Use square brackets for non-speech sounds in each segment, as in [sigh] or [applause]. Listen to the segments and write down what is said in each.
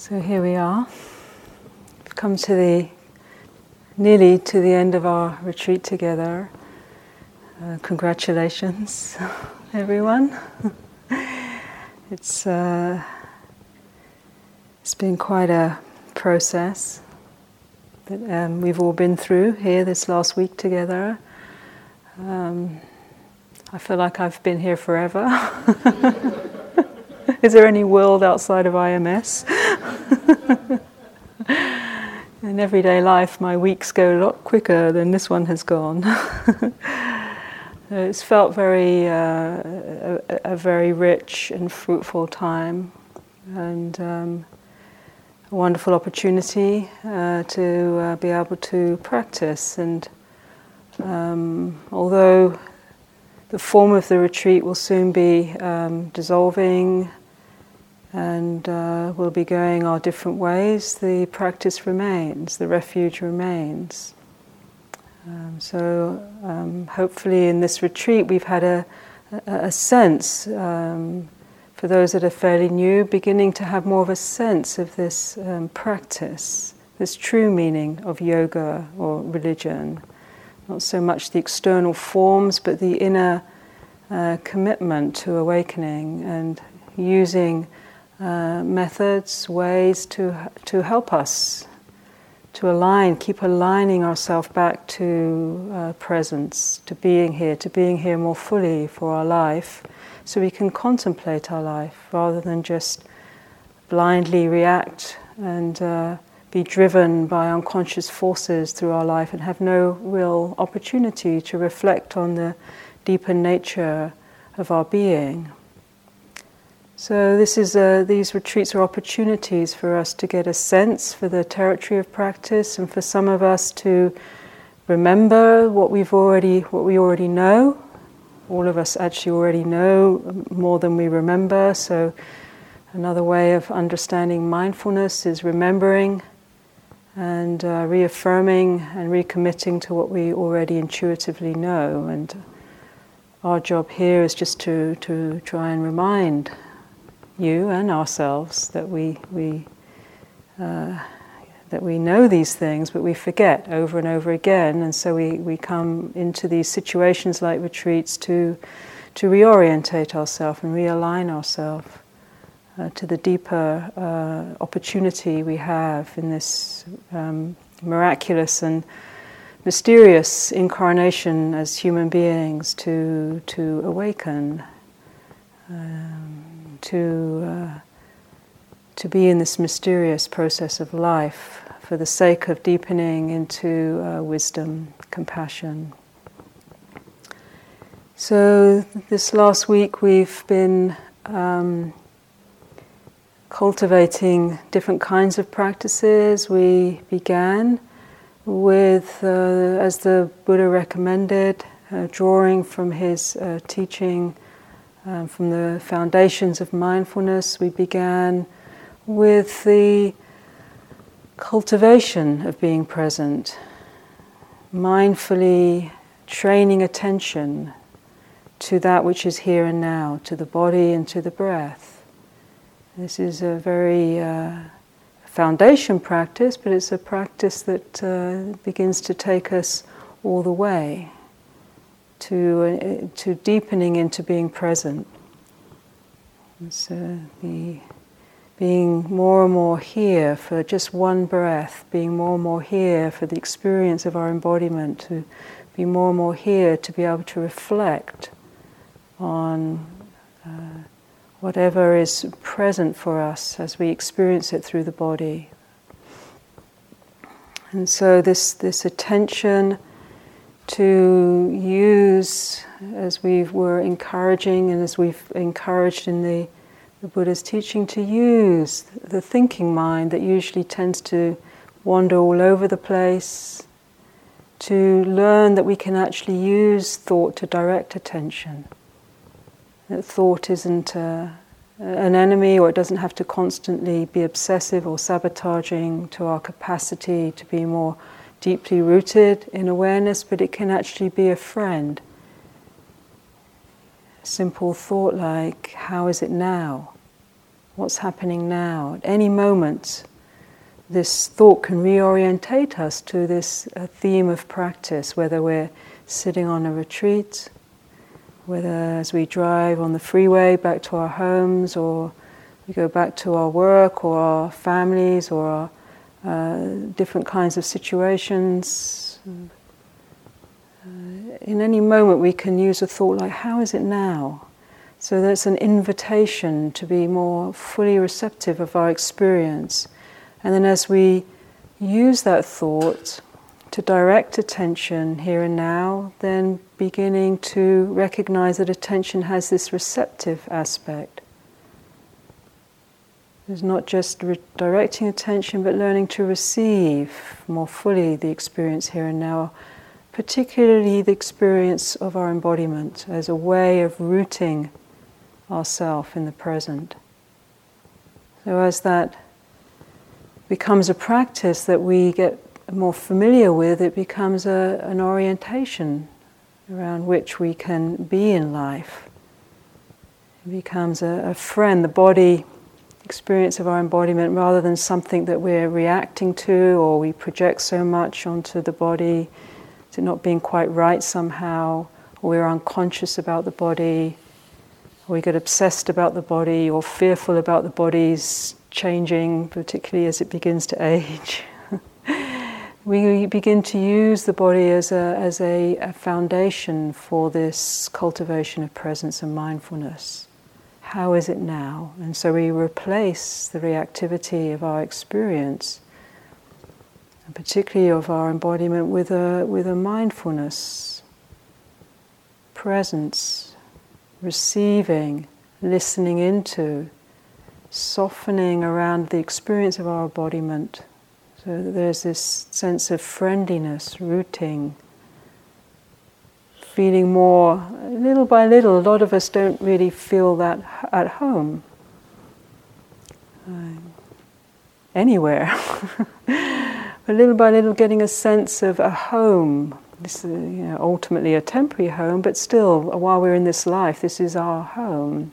So here we are. We've come to the nearly to the end of our retreat together. Uh, congratulations, [laughs] everyone. [laughs] it's uh, it's been quite a process that um, we've all been through here this last week together. Um, I feel like I've been here forever. [laughs] [laughs] Is there any world outside of IMS? [laughs] In everyday life, my weeks go a lot quicker than this one has gone. [laughs] it's felt very, uh, a, a, very rich and fruitful time, and um, a wonderful opportunity uh, to uh, be able to practice. And um, although the form of the retreat will soon be um, dissolving and uh, we'll be going our different ways, the practice remains, the refuge remains. Um, so, um, hopefully, in this retreat, we've had a, a, a sense, um, for those that are fairly new, beginning to have more of a sense of this um, practice, this true meaning of yoga or religion. Not so much the external forms, but the inner uh, commitment to awakening and using uh, methods, ways to, to help us to align, keep aligning ourselves back to uh, presence, to being here, to being here more fully for our life, so we can contemplate our life rather than just blindly react and uh, be driven by unconscious forces through our life and have no real opportunity to reflect on the deeper nature of our being. So this is a, these retreats are opportunities for us to get a sense for the territory of practice, and for some of us to remember what we've already what we already know. All of us actually already know more than we remember. So another way of understanding mindfulness is remembering and uh, reaffirming and recommitting to what we already intuitively know. And our job here is just to to try and remind you and ourselves that we, we, uh, that we know these things, but we forget over and over again. And so we, we come into these situations like retreats to, to reorientate ourselves and realign ourselves uh, to the deeper uh, opportunity we have in this um, miraculous and mysterious incarnation as human beings to, to awaken. Um, to, uh, to be in this mysterious process of life for the sake of deepening into uh, wisdom, compassion. So, this last week we've been um, cultivating different kinds of practices. We began with, uh, as the Buddha recommended, uh, drawing from his uh, teaching um, from the foundations of mindfulness, we began with the cultivation of being present, mindfully training attention to that which is here and now, to the body and to the breath. This is a very uh, foundation practice, but it's a practice that uh, begins to take us all the way to, uh, to deepening into being present. So the being more and more here for just one breath, being more and more here for the experience of our embodiment, to be more and more here to be able to reflect on uh, whatever is present for us as we experience it through the body. And so this, this attention to use, as we were encouraging and as we've encouraged in the, the Buddha's teaching, to use the thinking mind that usually tends to wander all over the place, to learn that we can actually use thought to direct attention. That thought isn't a, an enemy or it doesn't have to constantly be obsessive or sabotaging to our capacity to be more deeply rooted in awareness, but it can actually be a friend. Simple thought like, how is it now? What's happening now? At any moment, this thought can reorientate us to this uh, theme of practice, whether we're sitting on a retreat, whether as we drive on the freeway back to our homes, or we go back to our work, or our families, or our uh, different kinds of situations. Uh, in any moment, we can use a thought like, How is it now? So that's an invitation to be more fully receptive of our experience and then as we use that thought to direct attention here and now, then beginning to recognize that attention has this receptive aspect. It's not just re- directing attention, but learning to receive more fully the experience here and now, particularly the experience of our embodiment as a way of rooting ourself in the present. So, as that becomes a practice that we get more familiar with, it becomes a, an orientation around which we can be in life. It becomes a, a friend, the body experience of our embodiment, rather than something that we're reacting to or we project so much onto the body, to not being quite right somehow, or we're unconscious about the body, or we get obsessed about the body or fearful about the body's changing, particularly as it begins to age. [laughs] we begin to use the body as, a, as a, a, foundation for this cultivation of presence and mindfulness. How is it now? And so we replace the reactivity of our experience, and particularly of our embodiment, with a, with a mindfulness, presence, receiving, listening into softening around the experience of our embodiment. So there's this sense of friendliness, rooting, feeling more, little by little. A lot of us don't really feel that at home. Uh, anywhere. [laughs] but little by little, getting a sense of a home. This is you know, ultimately a temporary home, but still, while we're in this life, this is our home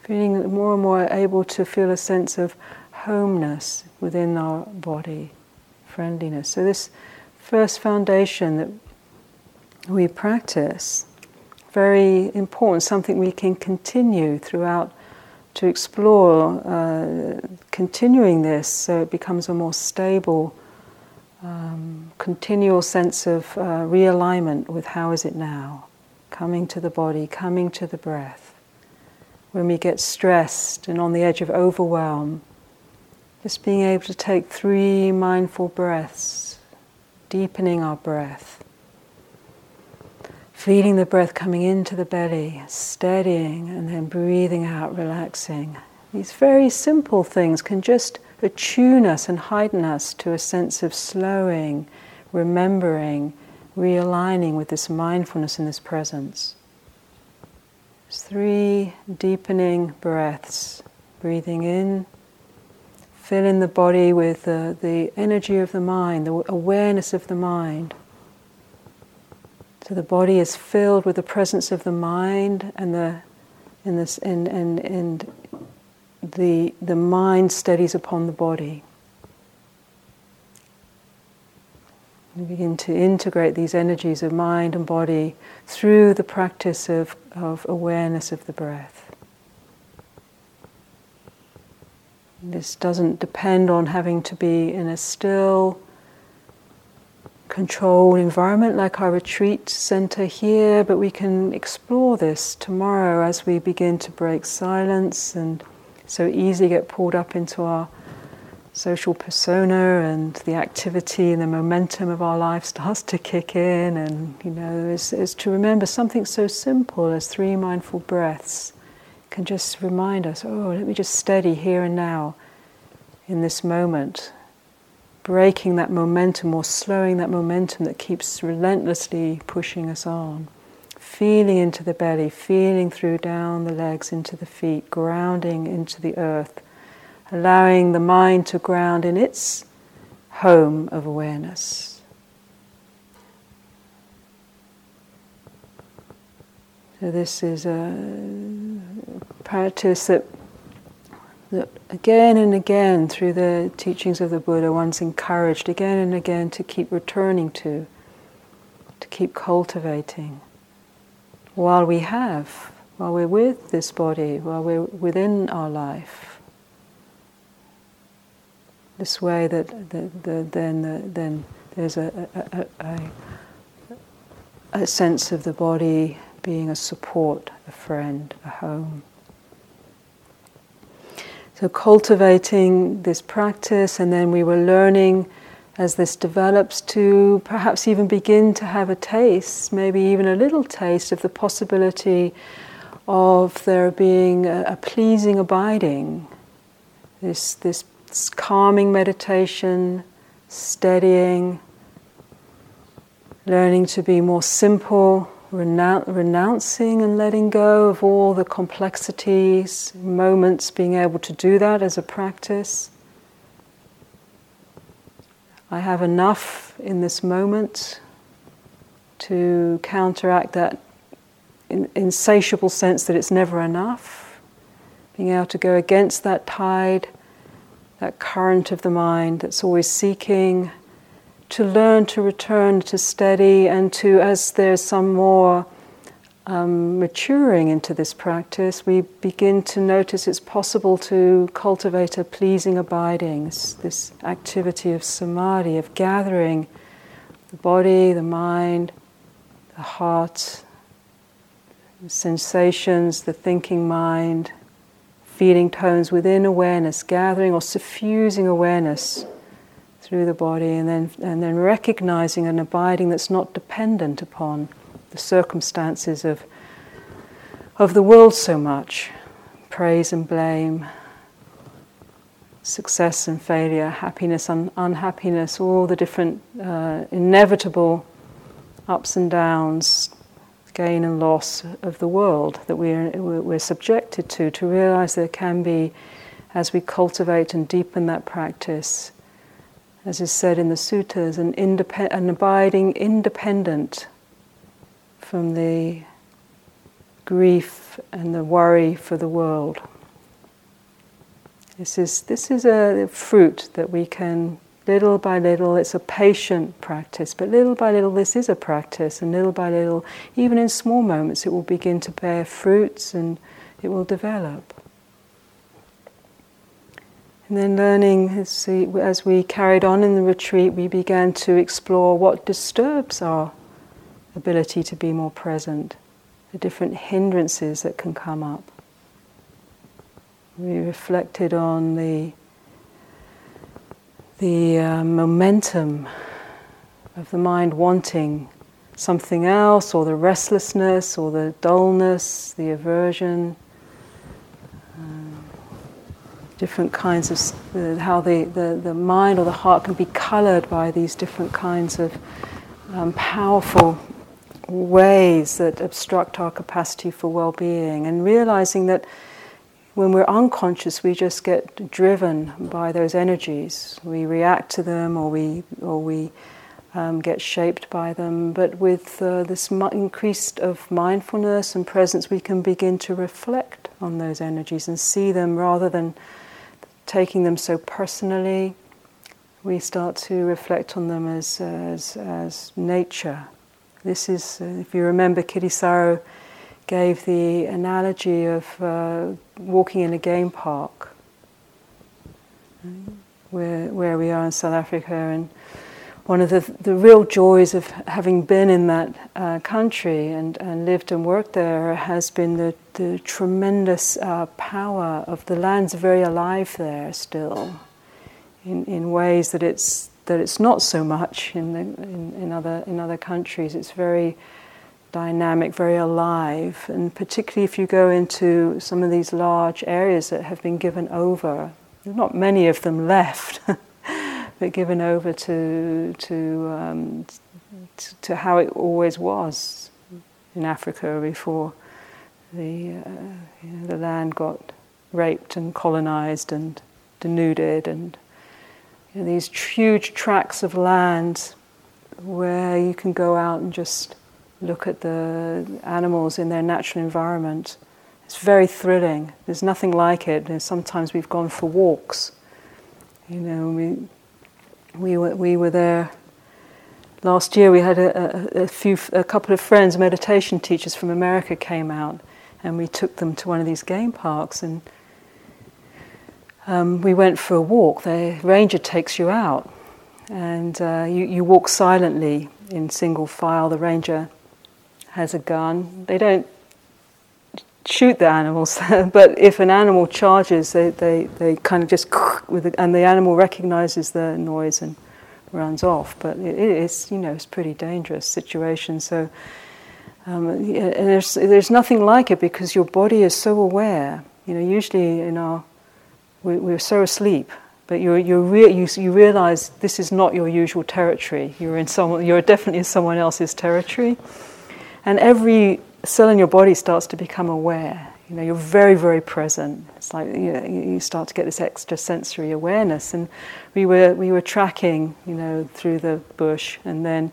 feeling more and more able to feel a sense of homeness within our body, friendliness. So, this first foundation that we practice, very important, something we can continue throughout to explore, uh, continuing this so it becomes a more stable, um, continual sense of uh, realignment with how is it now, coming to the body, coming to the breath. When we get stressed and on the edge of overwhelm, just being able to take three mindful breaths, deepening our breath, feeling the breath coming into the belly, steadying, and then breathing out, relaxing. These very simple things can just attune us and heighten us to a sense of slowing, remembering, realigning with this mindfulness and this presence. Three deepening breaths. Breathing in, filling the body with the, the energy of the mind, the awareness of the mind. So the body is filled with the presence of the mind and the and this and, and, and the the mind steadies upon the body. We begin to integrate these energies of mind and body through the practice of, of awareness of the breath. This doesn't depend on having to be in a still, controlled environment like our retreat center here, but we can explore this tomorrow as we begin to break silence and so easily get pulled up into our social persona and the activity and the momentum of our life starts to kick in and you know is, is to remember something so simple as three mindful breaths can just remind us oh let me just steady here and now in this moment breaking that momentum or slowing that momentum that keeps relentlessly pushing us on feeling into the belly feeling through down the legs into the feet grounding into the earth allowing the mind to ground in its home of awareness. So, this is a practice that that again and again through the teachings of the Buddha, one's encouraged again and again to keep returning to, to keep cultivating while we have, while we're with this body, while we're within our life. This way that the, the, then, the, then there's a, a, a, a sense of the body being a support, a friend, a home. So, cultivating this practice, and then we were learning as this develops to perhaps even begin to have a taste, maybe even a little taste of the possibility of there being a, a pleasing abiding, this, this, this calming meditation, steadying, learning to be more simple renouncing and letting go of all the complexities, moments, being able to do that as a practice. I have enough in this moment to counteract that insatiable sense that it's never enough. Being able to go against that tide, that current of the mind that's always seeking to learn to return to steady and to, as there's some more um, maturing into this practice, we begin to notice it's possible to cultivate a pleasing abiding, this, activity of samadhi, of gathering the body, the mind, the heart, the sensations, the thinking mind, feeling tones within awareness, gathering or suffusing awareness through the body, and then, and then recognizing an abiding that's not dependent upon the circumstances of, of the world so much. Praise and blame, success and failure, happiness and unhappiness, all the different uh, inevitable ups and downs, gain and loss of the world that we're, we're subjected to, to realize there can be, as we cultivate and deepen that practice, as is said in the suttas, an, independ- an abiding independent from the grief and the worry for the world. This is, this is a fruit that we can, little by little, it's a patient practice, but little by little, this is a practice, and little by little, even in small moments, it will begin to bear fruits and it will develop. And then learning, as we, as we carried on in the retreat, we began to explore what disturbs our ability to be more present, the different hindrances that can come up. We reflected on the, the uh, momentum of the mind wanting something else, or the restlessness, or the dullness, the aversion different kinds of uh, how the, the, the mind or the heart can be colored by these different kinds of um, powerful ways that obstruct our capacity for well being, and realizing that when we're unconscious, we just get driven by those energies. We react to them, or we, or we um, get shaped by them. But with uh, this increased of mindfulness and presence, we can begin to reflect on those energies and see them rather than taking them so personally, we start to reflect on them as, as, as nature. This is, uh, if you remember, Kittisaro gave the analogy of uh, walking in a game park, where, where we are in South Africa. And one of the, the real joys of having been in that uh, country and, and lived and worked there has been the, the tremendous uh, power of the land's very alive there still, in, in ways that it's, that it's not so much in, the, in, in, other, in other countries. It's very dynamic, very alive, and particularly if you go into some of these large areas that have been given over, there's not many of them left. [laughs] but given over to to, um, to, how it always was in Africa before the uh, you know, the land got raped and colonized and denuded and you know, these huge tracts of land where you can go out and just look at the animals in their natural environment It's very thrilling. There's nothing like it. And sometimes we've gone for walks. You know, we, we, were, we were there last year. We had a, a, a, few, a couple of friends, meditation teachers from America, came out, and we took them to one of these game parks. And um, we went for a walk. The ranger takes you out, and uh, you, you walk silently in single file. The ranger has a gun. They don't shoot the animals, [laughs] but if an animal charges, they, they, they kind of just [laughs] with the, and the animal recognizes the noise and runs off. But it is, you know, it's pretty dangerous situation. So, um, and there's there's nothing like it because your body is so aware. You know, usually in our we, we're so asleep, but you you re- you you realize this is not your usual territory. You're in someone. You're definitely in someone else's territory, and every cell in your body starts to become aware. You know, you're very, very present. It's like you, know, you start to get this extra sensory awareness. And we were we were tracking, you know, through the bush, and then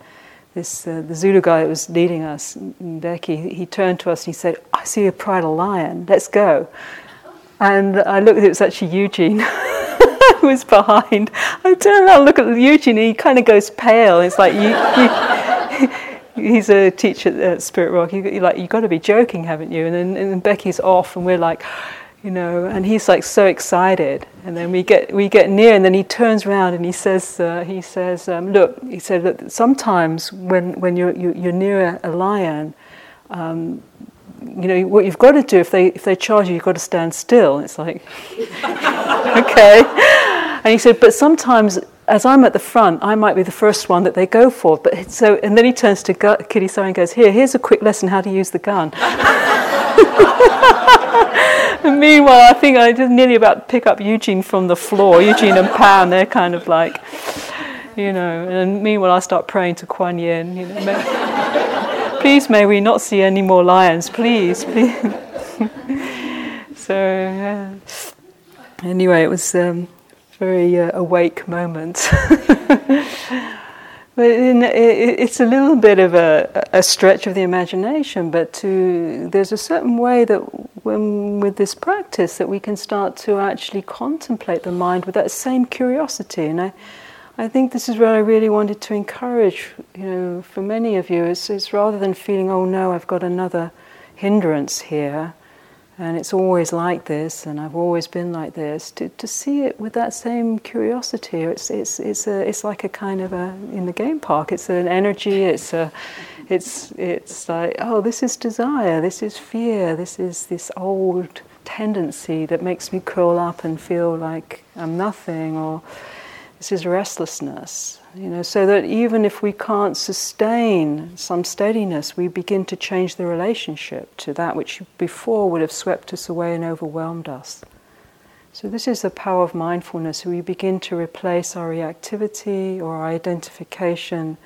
this uh, the Zulu guy that was leading us, Becky, he turned to us and he said, "I see a pride of lion. Let's go." And I looked it, was actually Eugene. [laughs] who was behind. I turn around, look at Eugene, he kind of goes pale. It's like you, you he's a teacher at Spirit Rock. You, like, you've got to be joking, haven't you? And then and Becky's off, and we're like, you know, and he's like so excited. And then we get we get near, and then he turns around and he says, uh, he says, um, look, he said that sometimes when when you're you're near a lion. Um, you know what you've got to do if they if they charge you, you've got to stand still. It's like, [laughs] okay. And he said, but sometimes as I'm at the front, I might be the first one that they go for. But so, and then he turns to kitty Kittisaro and goes, "Here, here's a quick lesson how to use the gun." [laughs] meanwhile, I think I just nearly about pick up Eugene from the floor. Eugene and Pam, they're kind of like, you know. And meanwhile, I start praying to Kuan Yin. You know, may, please, may we not see any more lions, please, please. [laughs] so, yeah. anyway, it was. Um, very uh, awake moment. [laughs] but in, it, it's a little bit of a, a, stretch of the imagination, but to, there's a certain way that when, with this practice that we can start to actually contemplate the mind with that same curiosity. And I, I think this is what I really wanted to encourage, you know, for many of you. Is, is rather than feeling, oh no, I've got another hindrance here, and it's always like this, and I've always been like this. To, to see it with that same curiosity, it's it's it's a it's like a kind of a in the game park. It's an energy. It's a it's it's like oh, this is desire. This is fear. This is this old tendency that makes me curl up and feel like I'm nothing, or this is restlessness. You know, so that even if we can't sustain some steadiness, we begin to change the relationship to that which before would have swept us away and overwhelmed us. So, this is the power of mindfulness. We begin to replace our reactivity or our identification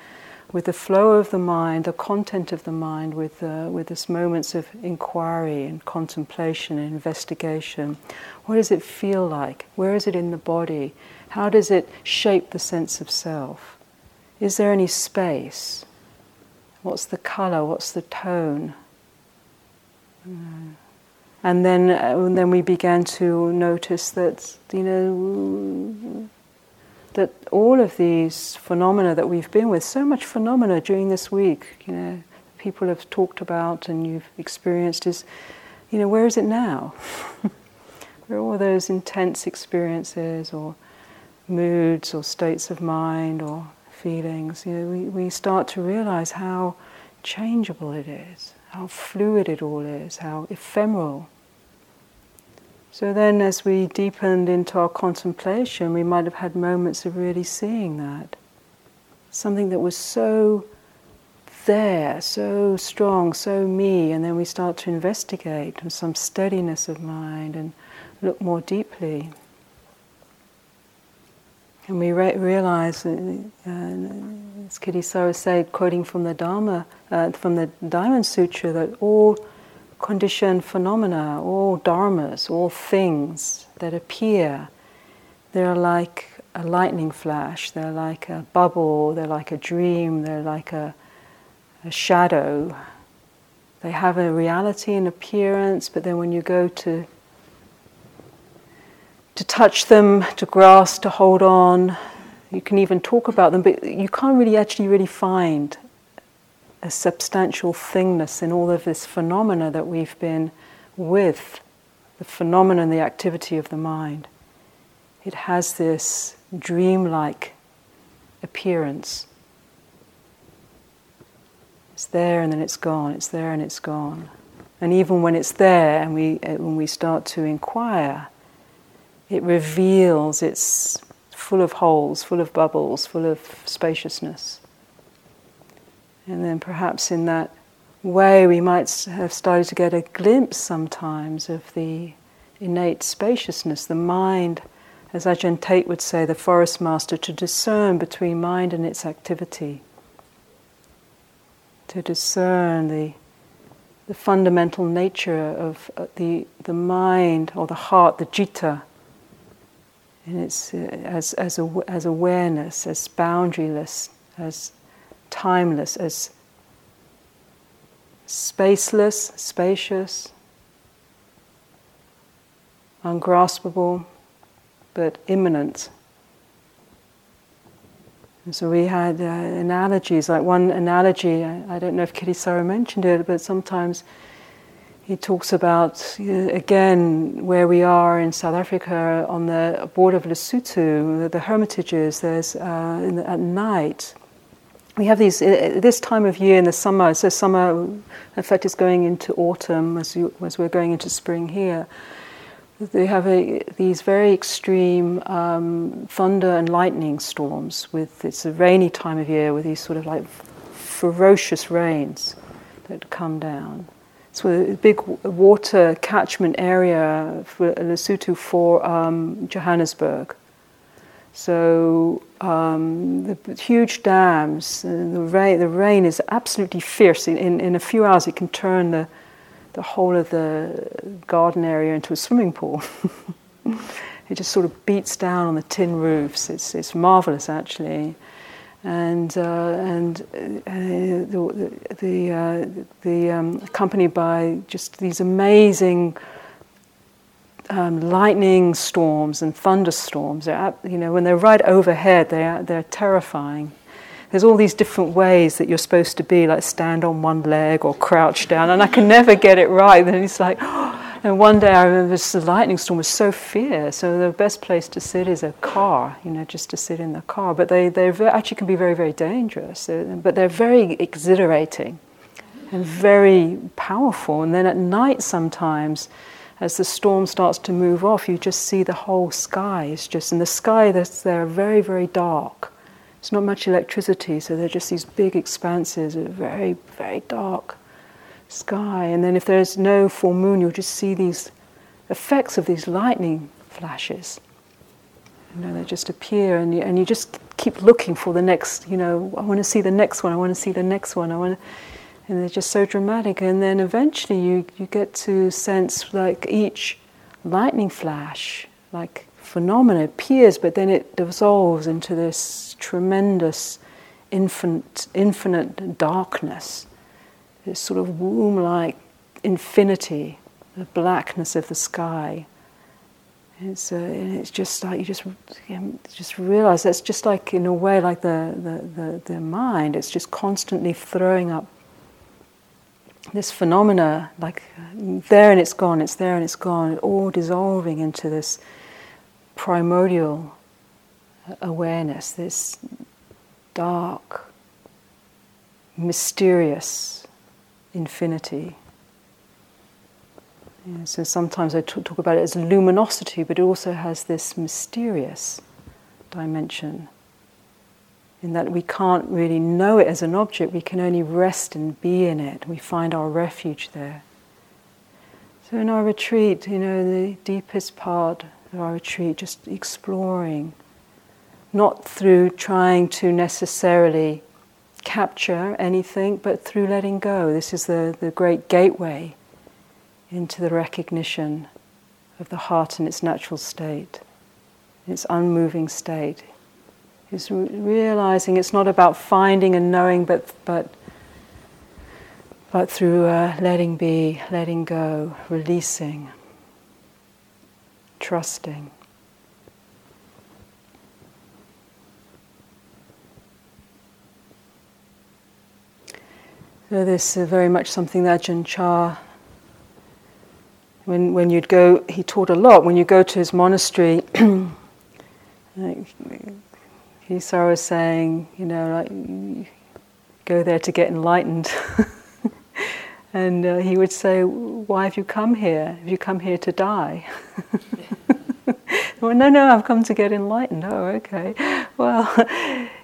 with the flow of the mind, the content of the mind, with, uh, with this moments of inquiry and contemplation and investigation. What does it feel like? Where is it in the body? How does it shape the sense of self? Is there any space? What's the color? What's the tone? And then, uh, and then we began to notice that, you know, that all of these phenomena that we've been with, so much phenomena during this week, you know, people have talked about and you've experienced is, you know, where is it now? [laughs] where are all those intense experiences or moods or states of mind or feelings, you know, we, we start to realize how changeable it is, how fluid it all is, how ephemeral. So then, as we deepened into our contemplation, we might have had moments of really seeing that. Something that was so there, so strong, so me, and then we start to investigate with some steadiness of mind and look more deeply. And we re- realize, uh, as Kittisaro said, quoting from the Dharma, uh, from the Diamond Sutra, that all conditioned phenomena, all dharmas, all things that appear, they're like a lightning flash, they're like a bubble, they're like a dream, they're like a, a shadow. they have a reality and appearance, but then when you go to touch them, to grasp, to hold on, you can even talk about them, but you can't really actually really find a substantial thingness in all of this phenomena that we've been with, the phenomenon, the activity of the mind. It has this dreamlike appearance. It's there and then it's gone, it's there and it's gone. And even when it's there and we, uh, when we start to inquire, it reveals it's full of holes, full of bubbles, full of spaciousness. And then perhaps in that way we might have started to get a glimpse sometimes of the innate spaciousness, the mind as Ajahn Tate would say, the forest master, to discern between mind and its activity, to discern the, the fundamental nature of uh, the, the mind or the heart, the citta, and it's, uh, as, as, as awareness, as boundaryless, as timeless, as spaceless, spacious, ungraspable but immanent. And so we had uh, analogies, like one analogy, I, I don't know if Kitty Kittisaro mentioned it, but sometimes he talks about, uh, again, where we are in South Africa on the border of Lesotho, the, hermitages, there's uh, the, at night. We have these, uh, this time of year in the summer, so summer, in fact, is going into autumn as, you, as we're going into spring here they have a, these very extreme um, thunder and lightning storms. With it's a rainy time of year with these sort of like ferocious rains that come down. So a big water catchment area for Lesotho for um, Johannesburg. So um, the huge dams, uh, the rain, the rain is absolutely fierce. In, in, in a few hours, it can turn the the whole of the garden area into a swimming pool. [laughs] it just sort of beats down on the tin roofs. It's, it's marvelous, actually. And, uh, and uh, the, the, uh, the um, accompanied by just these amazing um, lightning storms and thunderstorms. They're, you know, when they're right overhead, they're, they're terrifying there's all these different ways that you're supposed to be, like stand on one leg or crouch down, and I can never get it right. Then it's like, [gasps] and one day I remember the lightning storm was so fierce, so the best place to sit is a car, you know, just to sit in the car. But they they actually can be very very dangerous, uh, but they're very exhilarating and very powerful. And then at night sometimes as the storm starts to move off, you just see the whole sky just, in the sky that's there very, very dark. It's not much electricity, so they're just these big expanses of very, very dark sky. And then if there's no full moon, you'll just see these effects of these lightning flashes. You know, they just appear, and you, and you just keep looking for the next. You know, I want to see the next one. I want to see the next one. I want, and they're just so dramatic. And then eventually, you you get to sense like each lightning flash, like phenomena appears, but then it dissolves into this tremendous, infinite, infinite darkness, this sort of womb like infinity, the blackness of the sky. It's, uh, it's just like you just just realize that's just like in a way like the, the, the, the mind. It's just constantly throwing up this phenomena, like there and it's gone, it's there and it's gone, all dissolving into this primordial awareness, this dark, mysterious infinity. Yeah, so sometimes I talk, talk about it as luminosity, but it also has this mysterious dimension. In that we can't really know it as an object, we can only rest and be in it. We find our refuge there. So in our retreat, you know, the deepest part of our retreat, just exploring, not through trying to necessarily capture anything, but through letting go. This is the, the great gateway into the recognition of the heart in its natural state, its unmoving state. Is realizing it's not about finding and knowing, but, but but through uh, letting be, letting go, releasing, trusting. So this is very much something that Ajahn Chah, when, when you'd go, he taught a lot. When you go to his monastery, [clears throat] he saw was saying, you know, like, go there to get enlightened. [laughs] and uh, he would say, Why have you come here? Have you come here to die? [laughs] well, no, no, I've come to get enlightened. Oh, okay. [laughs] Well,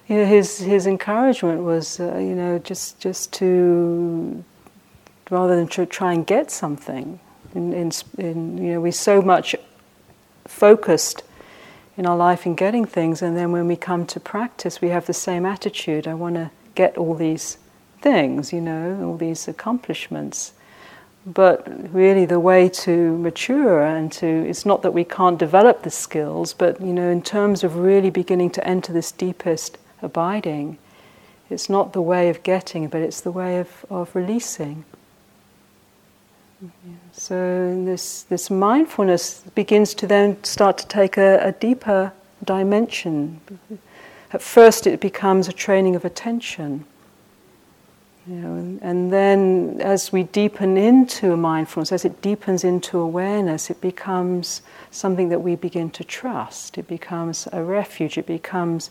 you know, his his encouragement was, uh, you know, just just to rather than to try and get something. In, in, in, you know, we're so much focused in our life in getting things, and then when we come to practice, we have the same attitude. I want to get all these things, you know, all these accomplishments. But really, the way to mature and to, it's not that we can't develop the skills, but, you know, in terms of really beginning to enter this deepest abiding. It's not the way of getting, but it's the way of, of releasing. So this, this mindfulness begins to then start to take a, a deeper dimension. At first, it becomes a training of attention. You know, and, and, then as we deepen into mindfulness, as it deepens into awareness, it becomes something that we begin to trust. It becomes a refuge. It becomes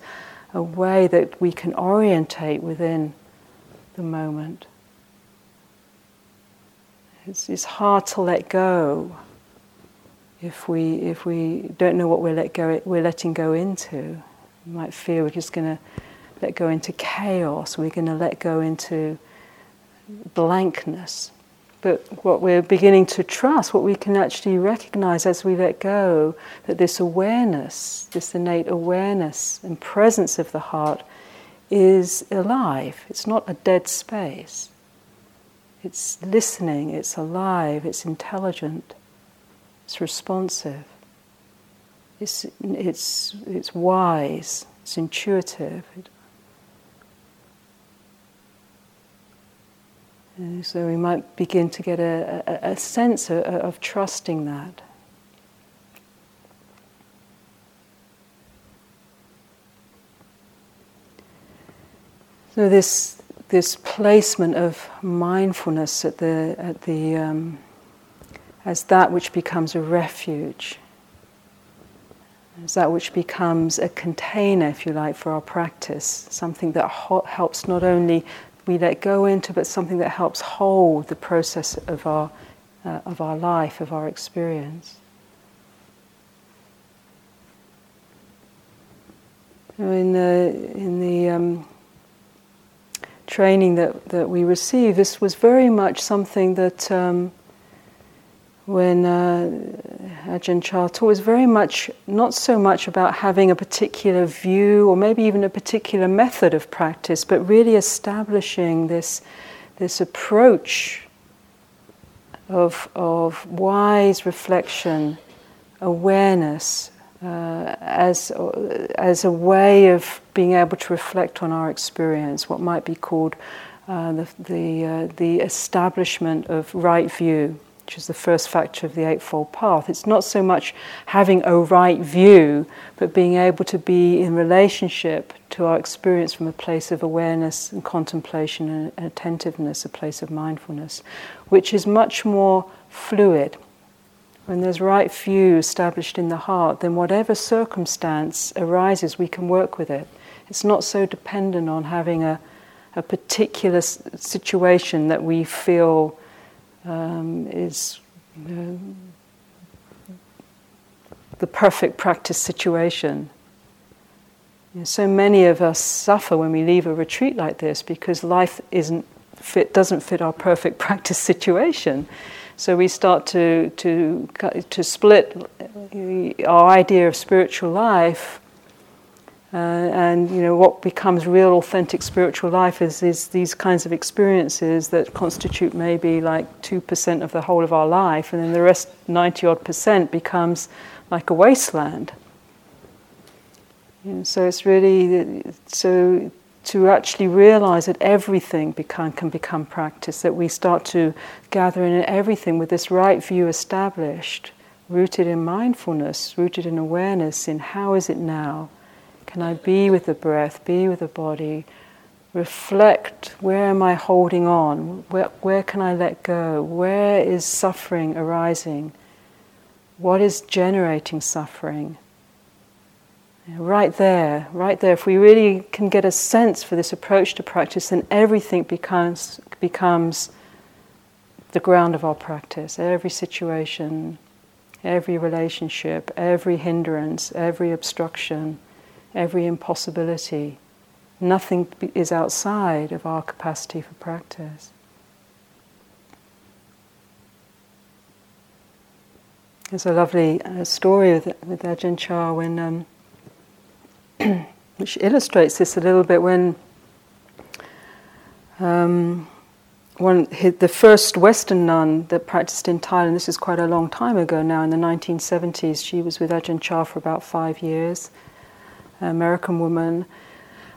a way that we can orientate within the moment. It's, it's hard to let go if we if we don't know what we're let go we're letting go into. We might feel we're just going to let go into chaos. We're going to let go into blankness. But what we're beginning to trust, what we can actually recognize as we let go, that this awareness, this innate awareness and presence of the heart is alive. It's not a dead space. It's listening, it's alive, it's intelligent, it's responsive, it's, it's, it's wise, it's intuitive. So we might begin to get a, a, a sense of, of trusting that. So this this placement of mindfulness at the at the um, as that which becomes a refuge, as that which becomes a container, if you like, for our practice, something that ho- helps not only we let go into, but something that helps hold the process of our, uh, of our life, of our experience. In the, in the um, training that, that we received, this was very much something that um, when uh, Ajahn Chah taught was very much not so much about having a particular view or maybe even a particular method of practice, but really establishing this, this approach of, of wise reflection, awareness, uh, as, as a way of being able to reflect on our experience, what might be called uh, the, the, uh, the establishment of right view which is the first factor of the Eightfold Path. It's not so much having a right view, but being able to be in relationship to our experience from a place of awareness and contemplation and attentiveness, a place of mindfulness, which is much more fluid. When there's right view established in the heart, then whatever circumstance arises, we can work with it. It's not so dependent on having a, a particular situation that we feel um, is the perfect practice situation. You know, so many of us suffer when we leave a retreat like this because life isn't fit, doesn't fit our perfect [laughs] practice situation. So we start to, to, to split our idea of spiritual life uh, and you know what becomes real, authentic spiritual life is, is these kinds of experiences that constitute maybe like two percent of the whole of our life, and then the rest, ninety odd percent, becomes like a wasteland. You so it's really so to actually realize that everything become, can become practice, that we start to gather in everything with this right view established, rooted in mindfulness, rooted in awareness, in how is it now? Can I be with the breath, be with the body, reflect where am I holding on? Where, where can I let go? Where is suffering arising? What is generating suffering? Right there, right there. If we really can get a sense for this approach to practice, then everything becomes, becomes the ground of our practice. Every situation, every relationship, every hindrance, every obstruction, every impossibility. Nothing is outside of our capacity for practice. There's a lovely uh, story with, with Ajahn Chah when. Um, [clears throat] which illustrates this a little bit when um, one, the first Western nun that practiced in Thailand, this is quite a long time ago now, in the 1970s, she was with Ajahn Chah for about five years, American woman.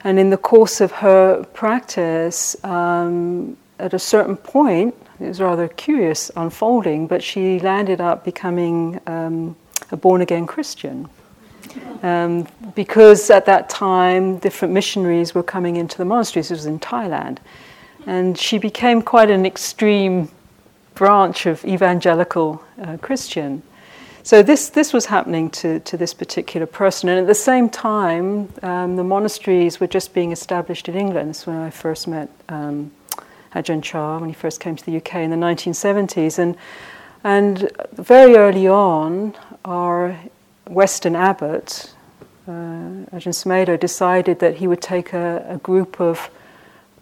And in the course of her practice, um, at a certain point, it was rather curious unfolding, but she landed up becoming um, a born again Christian. Um, because at that time different missionaries were coming into the monasteries. It was in Thailand. And she became quite an extreme branch of evangelical uh, Christian. So this, this was happening to, to this particular person. And at the same time, um, the monasteries were just being established in England. That's when I first met um, Ajahn Chah, when he first came to the UK in the 1970s. And, and very early on, our Western abbot, uh, Ajahn Sumedho, decided that he would take a, a group of,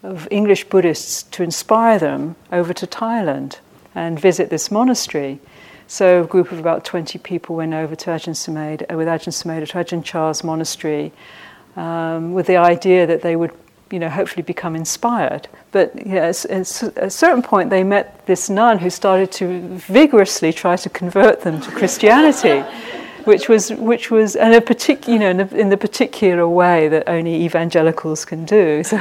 of English Buddhists to inspire them over to Thailand and visit this monastery. So a group of about 20 people went over to Ajahn uh, with Ajahn to Ajahn Chah's monastery um, with the idea that they would you know, hopefully become inspired. But you know, at, at a certain point, they met this nun who started to vigorously try to convert them to Christianity [laughs] which was which was in a particular you know in the, in the, particular way that only evangelicals can do. [laughs] So,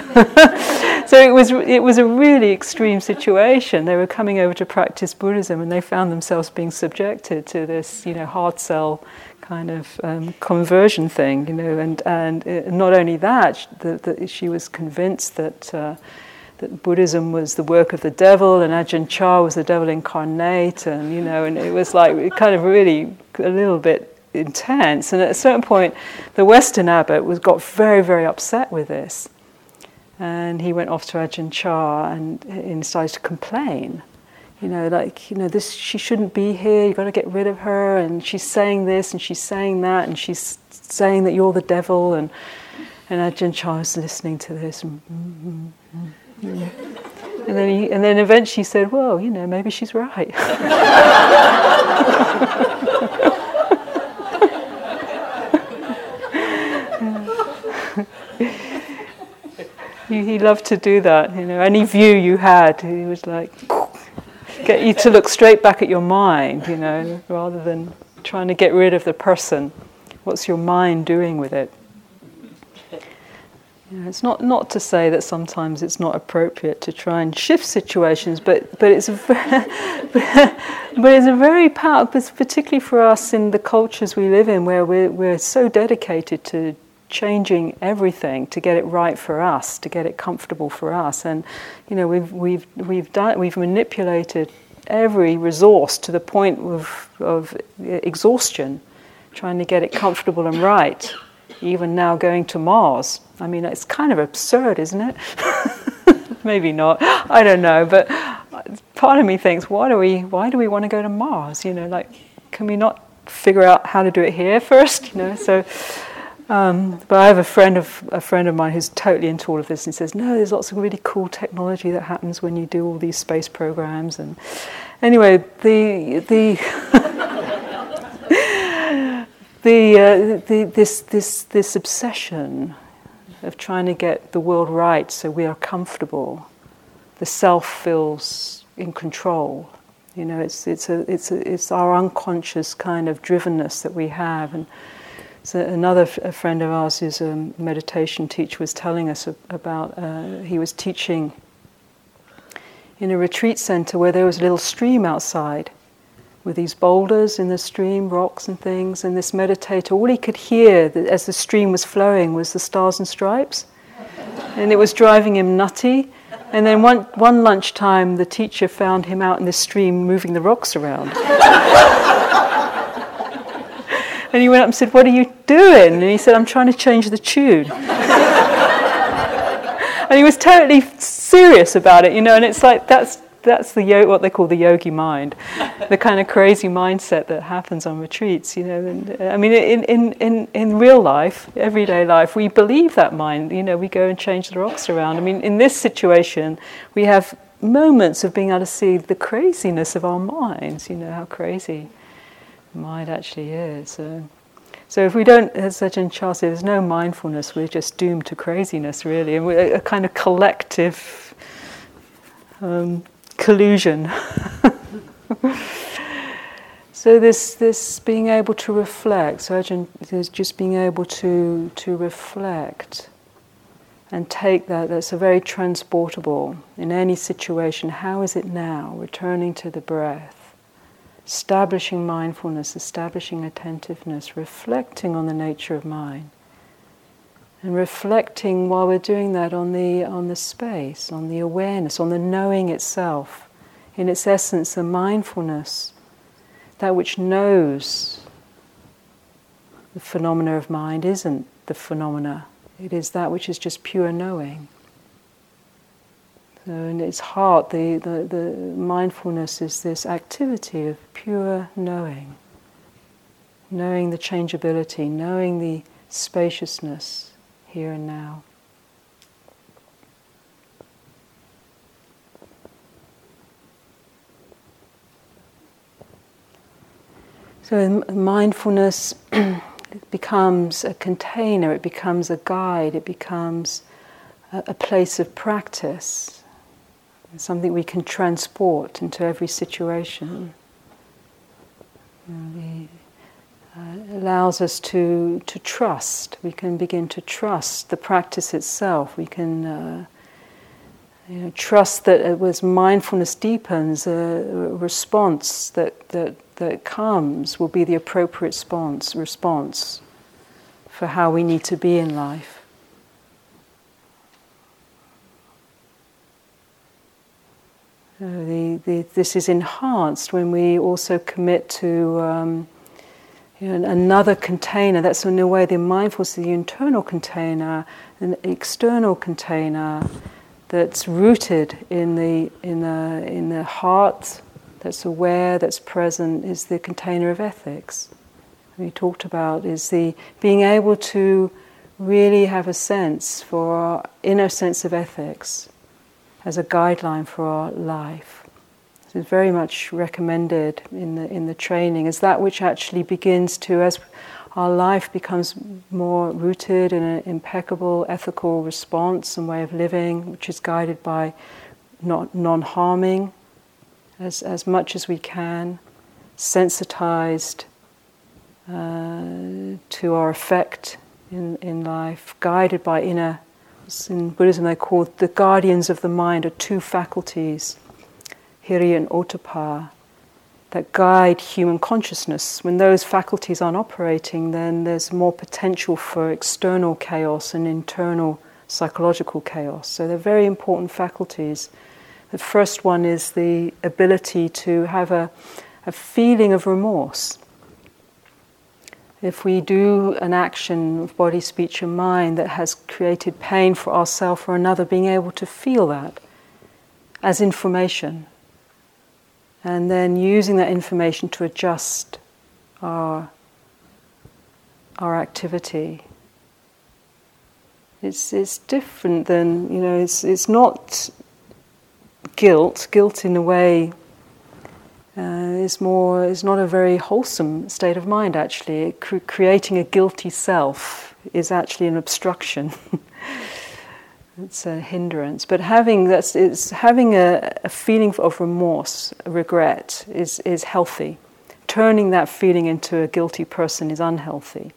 so it was it was a really extreme situation. They were coming over to practice Buddhism, and they found themselves being subjected to this you know hard sell kind of um, conversion thing, you know, and and uh, not only that, the, she was convinced that. Uh, that Buddhism was the work of the devil and Ajahn Chah was the devil incarnate, and you know, and it was like it kind of really a little bit intense. And at a certain point, the Western abbot was got very, very upset with this. And he went off to Ajahn Chah and, and started to complain. You know, like, you know, this, she shouldn't be here, you've got to get rid of her, and she's saying this and she's saying that, and she's saying that you're the devil, and, and Ajahn Chah is listening to this. And, mm-hmm. and, then he, and then eventually he said, well, you know, maybe she's right. [laughs] he, he loved to do that. You know, any view you had, he was like get you to look straight back at your mind. You know, rather than trying to get rid of the person. What's your mind doing with it? You know, it's not, not to say that sometimes it's not appropriate to try and shift situations, but, but, it's, a very, [laughs] but it's a very powerful, particularly for us in the cultures we live in, where we're, we're so dedicated to changing everything to get it right for us, to get it comfortable for us. And you know, we've we've we've done we've manipulated every resource to the point of, of exhaustion, trying to get it comfortable and right. Even now, going to Mars. I mean, it's kind of absurd, isn't it? [laughs] Maybe not. I don't know, but part of me thinks, why do we why do we want to go to Mars? You know, like, can we not figure out how to do it here [laughs] first? You know, so um, but I have a friend of a friend of mine who's totally into all of this and says, no, there's lots of really cool technology that happens when you do all these space programs. And anyway, the the [laughs] the, uh, the this this this obsession of trying to get the world right so we are comfortable, the self feels in control. You know, it's it's a it's a, it's our unconscious kind of drivenness that we have and So another friend of ours who's a meditation teacher was telling us about, uh, he was teaching in a retreat center where there was a little stream outside with these boulders in the stream, rocks and things, and this meditator, all he could hear as the stream was flowing was the stars and stripes. [laughs] And it was driving him nutty. And then one, one lunchtime, the teacher found him out in the stream moving the rocks around. [laughs] and he went up and said, What are you doing? And he said, I'm trying to change the tune. [laughs] and he was totally serious about it, you know, and it's like that's that's the what they call the yogi mind, the kind of crazy mindset that happens on retreats. You know, and I mean, in, in, in, in real life, everyday life, we believe that mind. You know, we go and change the rocks around. I mean, in this situation, we have moments of being able to see the craziness of our minds. You know, how crazy mind actually is. So, so if we don't, as Ajahn Chah said, there's no mindfulness, we're just doomed to craziness, really, and we're a kind of collective um, collusion. [laughs] so this this being able to reflect, so is just being able to to reflect and take that. That's a very transportable in any situation. How is it now? Returning to the breath, establishing mindfulness, establishing attentiveness, reflecting on the nature of mind and reflecting while we're doing that on the, on the space, on the awareness, on the knowing itself. In its essence, the mindfulness, that which knows the phenomena of mind isn't the phenomena, it is that which is just pure knowing. So in its heart, the, the, the mindfulness is this activity of pure knowing, knowing the changeability, knowing the spaciousness here and now. So mindfulness [clears throat] becomes a container, it becomes a guide, it becomes a, a place of practice, something we can transport into every situation. You know, uh, allows us to, to trust. We can begin to trust the practice itself. We can uh, you know, trust that as mindfulness deepens, a response that, that, that comes will be the appropriate response, response for how we need to be in life. The, the, this is enhanced when we also commit to um, you know, another container. That's in a way the mindfulness, the internal container, an external container that's rooted in the in the in the heart, that's aware, that's present, is the container of ethics. We talked about is the being able to really have a sense for our inner sense of ethics as a guideline for our life. Is very much recommended in the in the training as that which actually begins to as our life becomes more rooted in an impeccable ethical response and way of living, which is guided by not non-harming as, as much as we can, sensitized uh, to our effect in, in life, guided by inner, in Buddhism they call the guardians of the mind are two faculties hiri and ottappa, that guide human consciousness. When those faculties aren't operating, then there's more potential for external chaos and internal psychological chaos. So they're very important faculties. The first one is the ability to have a, a feeling of remorse. If we do an action of body, speech, and mind that has created pain for ourselves or another, being able to feel that as information and then using that information to adjust our, our activity. It's, it's different than, you know, it's, it's not guilt. Guilt, in a way, uh, is more, is not a very wholesome state of mind, actually. Cre- creating a guilty self is actually an obstruction. [laughs] it's a hindrance. But having that's it's having a, a feeling of remorse, regret is is healthy. Turning that feeling into a guilty person is unhealthy.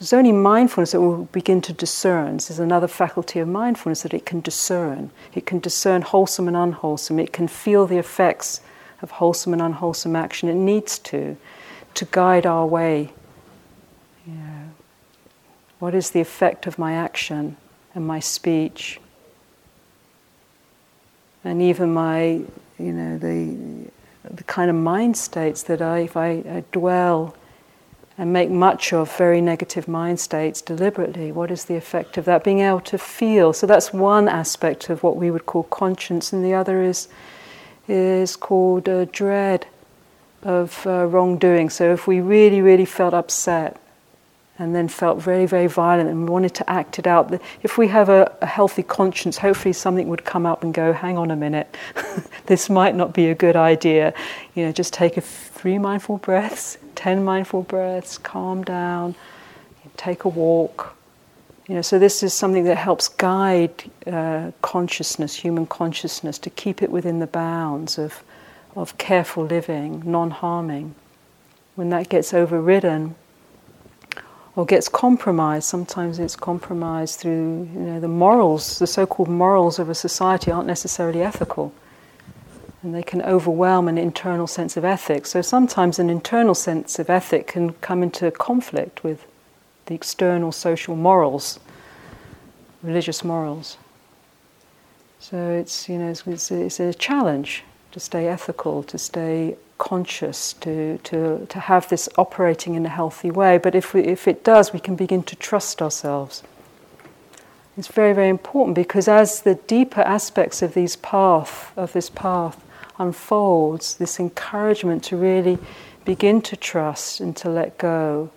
It's only mindfulness that will begin to discern. This is another faculty of mindfulness that it can discern. It can discern wholesome and unwholesome. It can feel the effects of wholesome and unwholesome action. It needs to, to guide our way. Know, what is the effect of my action and my speech? And even my, you know, the, the kind of mind states that I, if I, I dwell and make much of very negative mind states deliberately. What is the effect of that? Being able to feel. So that's one aspect of what we would call conscience, and the other is is called uh, dread of uh, wrongdoing. So if we really, really felt upset and then felt very, very violent and wanted to act it out, if we have a, a healthy conscience, hopefully something would come up and go, "Hang on a minute, [laughs] this might not be a good idea." You know, just take a three mindful breaths 10 mindful breaths, calm down, take a walk. You know, so this is something that helps guide uh, consciousness, human consciousness, to keep it within the bounds of, of careful living, non-harming. When that gets overridden or gets compromised, sometimes it's compromised through you know, the morals, the so-called morals of a society aren't necessarily ethical and they can overwhelm an internal sense of ethics. So sometimes an internal sense of ethic can come into conflict with the external social morals, religious morals. So it's you know it's, it's, a, it's a challenge to stay ethical, to stay conscious, to, to, to have this operating in a healthy way. But if, we, if it does, we can begin to trust ourselves. It's very, very important because as the deeper aspects of these path, of this path, unfolds, this encouragement to really begin to trust and to let go.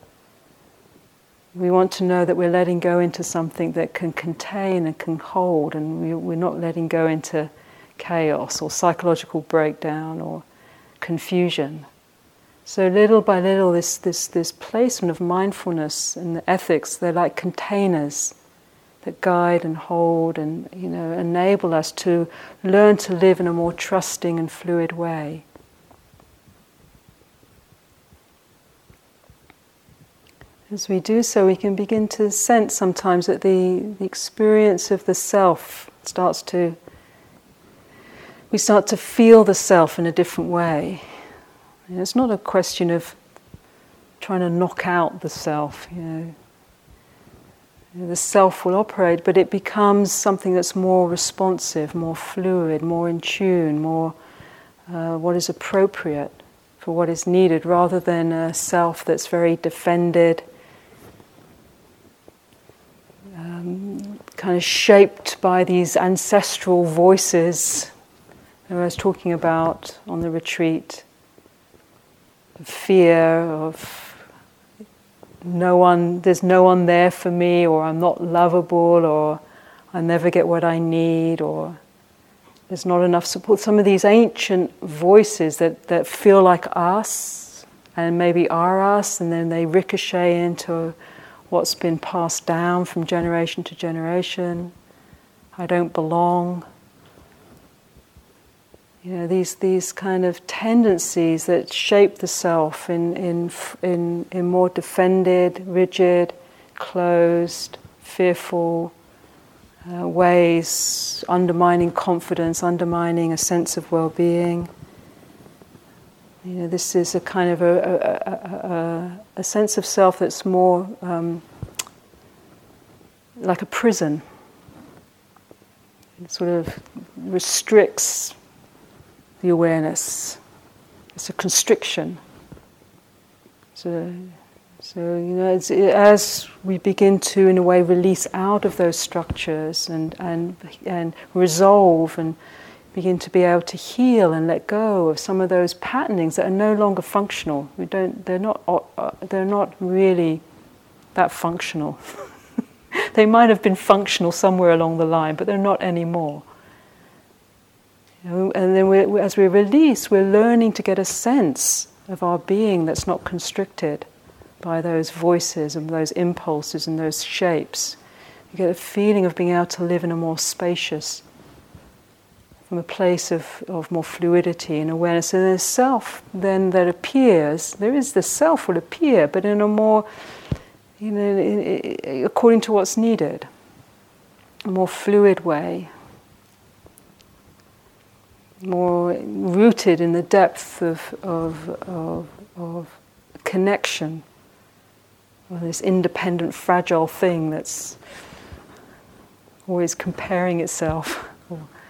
We want to know that we're letting go into something that can contain and can hold, and we, we're not letting go into chaos or psychological breakdown or confusion. So little by little, this, this, this placement of mindfulness and the ethics, they're like containers that guide and hold and you know enable us to learn to live in a more trusting and fluid way. As we do so, we can begin to sense sometimes that the, the experience of the self starts to, we start to feel the self in a different way. And it's not a question of trying to knock out the self, you know, the self will operate, but it becomes something that's more responsive, more fluid, more in tune, more uh, what is appropriate for what is needed, rather than a self that's very defended, um, kind of shaped by these ancestral voices I was talking about on the retreat the fear of no one, there's no one there for me, or I'm not lovable, or I never get what I need, or there's not enough support. Some of these ancient voices that, that feel like us and maybe are us, and then they ricochet into what's been passed down from generation to generation. I don't belong. You know, these, these kind of tendencies that shape the self in, in, in, in more defended, rigid, closed, fearful uh, ways, undermining confidence, undermining a sense of well being. You know, this is a kind of a, a, a, a sense of self that's more um, like a prison. It sort of restricts the awareness. It's a constriction. So, so you know, as we begin to, in a way, release out of those structures and, and, and resolve and begin to be able to heal and let go of some of those patternings that are no longer functional. We don't, they're, not, uh, they're not really that functional. [laughs] they might have been functional somewhere along the line, but they're not anymore. And then we, as we release, we're learning to get a sense of our being that's not constricted by those voices and those impulses and those shapes. You get a feeling of being able to live in a more spacious, from a place of, of more fluidity and awareness. And there's self then that appears, there is the self will appear, but in a more you know, according to what's needed, a more fluid way, more rooted in the depth of, of, of, of connection, with this independent, fragile thing that's always comparing itself [laughs]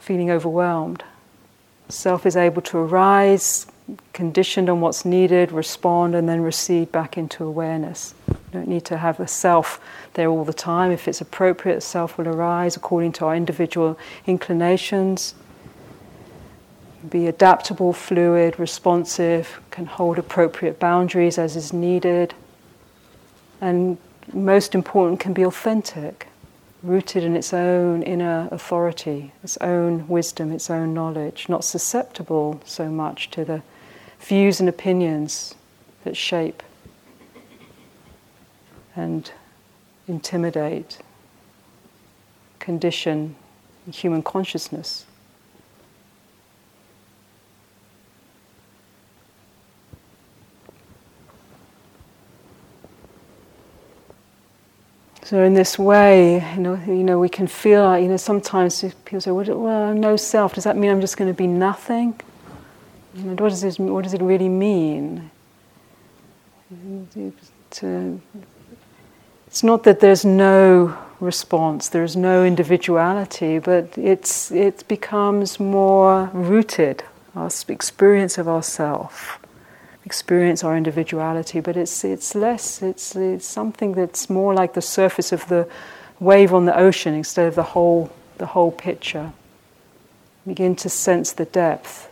feeling overwhelmed. Self is able to arise, conditioned on what's needed, respond, and then recede back into awareness. You don't need to have a self there all the time. If it's appropriate, self will arise according to our individual inclinations. Be adaptable, fluid, responsive, can hold appropriate boundaries as is needed, and most important, can be authentic, rooted in its own inner authority, its own wisdom, its own knowledge, not susceptible so much to the views and opinions that shape and intimidate, condition human consciousness. So in this way, you know, you know, we can feel, you know, sometimes people say, "Well, no self. Does that mean I'm just going to be nothing?" You know, what does this, What does it really mean? To, it's not that there's no response, there's no individuality, but it's it becomes more rooted. Our experience of ourself experience our individuality, but it's, it's less, it's, it's something that's more like the surface of the wave on the ocean instead of the whole, the whole picture. Begin to sense the depth.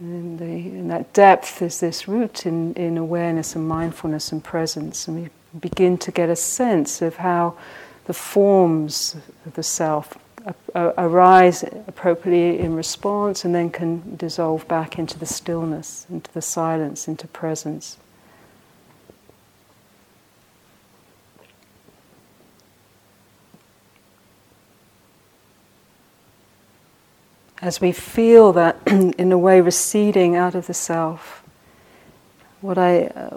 And, the, and that depth is this root in, in awareness and mindfulness and presence. And we begin to get a sense of how the forms of the self arise appropriately in response and then can dissolve back into the stillness, into the silence, into presence. As we feel that, [clears throat] in a way, receding out of the self, what I, uh,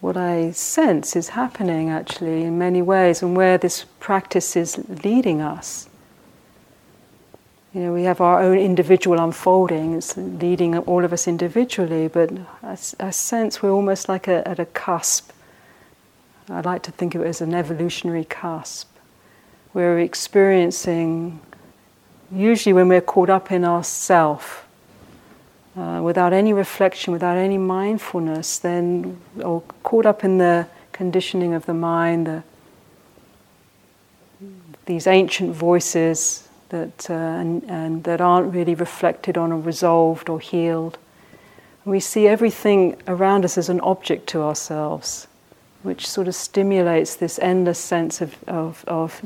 what I sense is happening actually in many ways, and where this practice is leading us you know, we have our own individual unfolding, it's leading all of us individually, but I, sense we're almost like a, at a cusp. I like to think of it as an evolutionary cusp. We're experiencing, usually when we're caught up in ourself, uh, without any reflection, without any mindfulness, then, or caught up in the conditioning of the mind, the, these ancient voices that, uh, and, and that aren't really reflected on or resolved or healed. We see everything around us as an object to ourselves, which sort of stimulates this endless sense of, of, of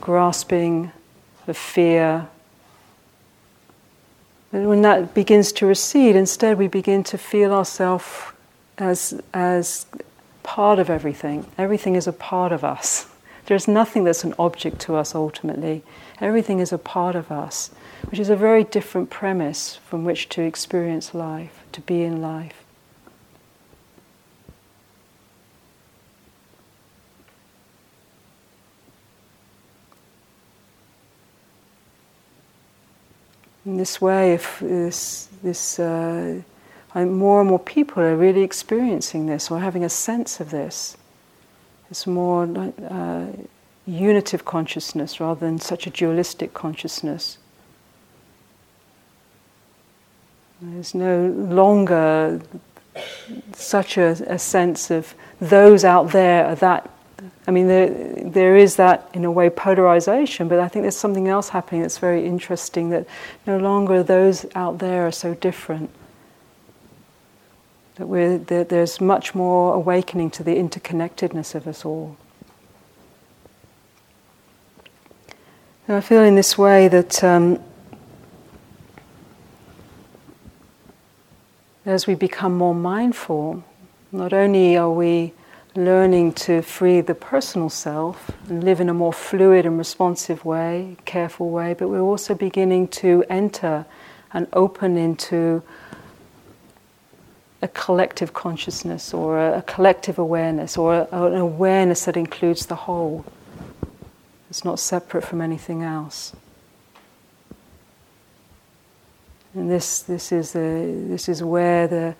grasping, of fear. But when that begins to recede, instead we begin to feel ourselves as, as part of everything. Everything is a part of us. There's nothing that's an object to us ultimately. Everything is a part of us, which is a very different premise from which to experience life, to be in life. In this way, if this, this uh, more and more people are really experiencing this or having a sense of this, it's more uh, unitive consciousness rather than such a dualistic consciousness. There's no longer such a, a, sense of those out there are that. I mean, there, there is that, in a way, polarization, but I think there's something else happening that's very interesting that no longer those out there are so different. That, we're, that there's much more awakening to the interconnectedness of us all. And I feel in this way that um, as we become more mindful, not only are we learning to free the personal self and live in a more fluid and responsive way, careful way, but we're also beginning to enter and open into a collective consciousness or a, collective awareness or a, an awareness that includes the whole. It's not separate from anything else. And this, this, is, the, this is where the,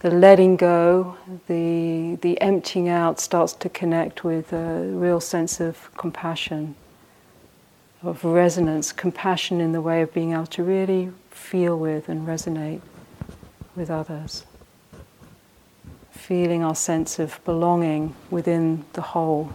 the letting go, the, the emptying out starts to connect with a real sense of compassion, of resonance, compassion in the way of being able to really feel with and resonate with others. Feeling our sense of belonging within the whole.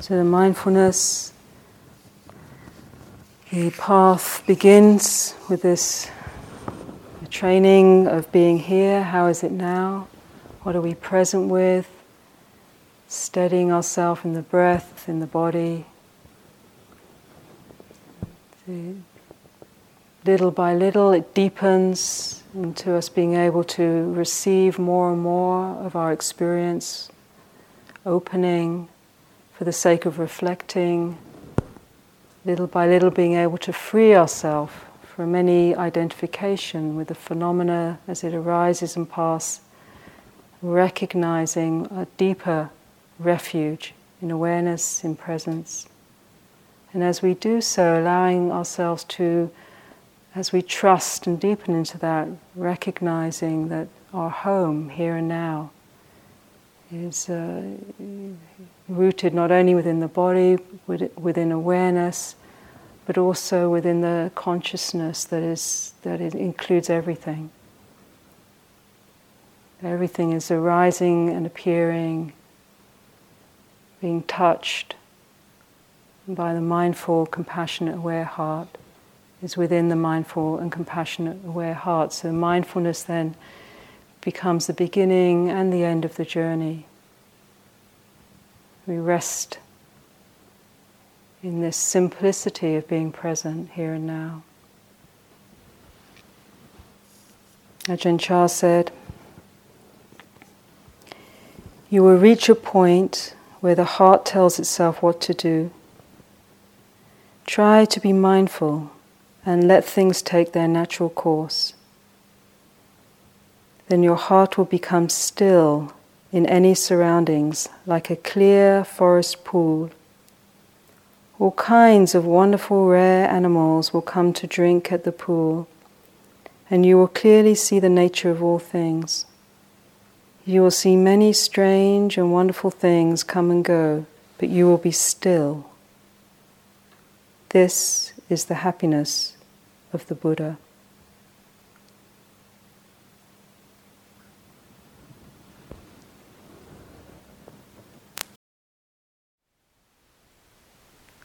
So the mindfulness, the path begins with this training of being here. How is it now? What are we present with? Steadying ourselves in the breath, in the body. Little by little, it deepens into us being able to receive more and more of our experience, opening for the sake of reflecting, little by little being able to free ourselves from any identification with the phenomena as it arises and passes, recognizing a deeper refuge in awareness, in presence. And as we do so, allowing ourselves to, as we trust and deepen into that, recognizing that our home here and now is uh, rooted not only within the body, within awareness, but also within the consciousness that is that it includes everything. Everything is arising and appearing, being touched by the mindful, compassionate, aware heart is within the mindful and compassionate, aware heart. So mindfulness then becomes the beginning and the end of the journey. We rest in this simplicity of being present here and now. Ajahn Chah said, You will reach a point where the heart tells itself what to do. Try to be mindful and let things take their natural course. Then your heart will become still in any surroundings like a clear forest pool. All kinds of wonderful rare animals will come to drink at the pool, and you will clearly see the nature of all things. You will see many strange and wonderful things come and go, but you will be still. This is the happiness of the Buddha.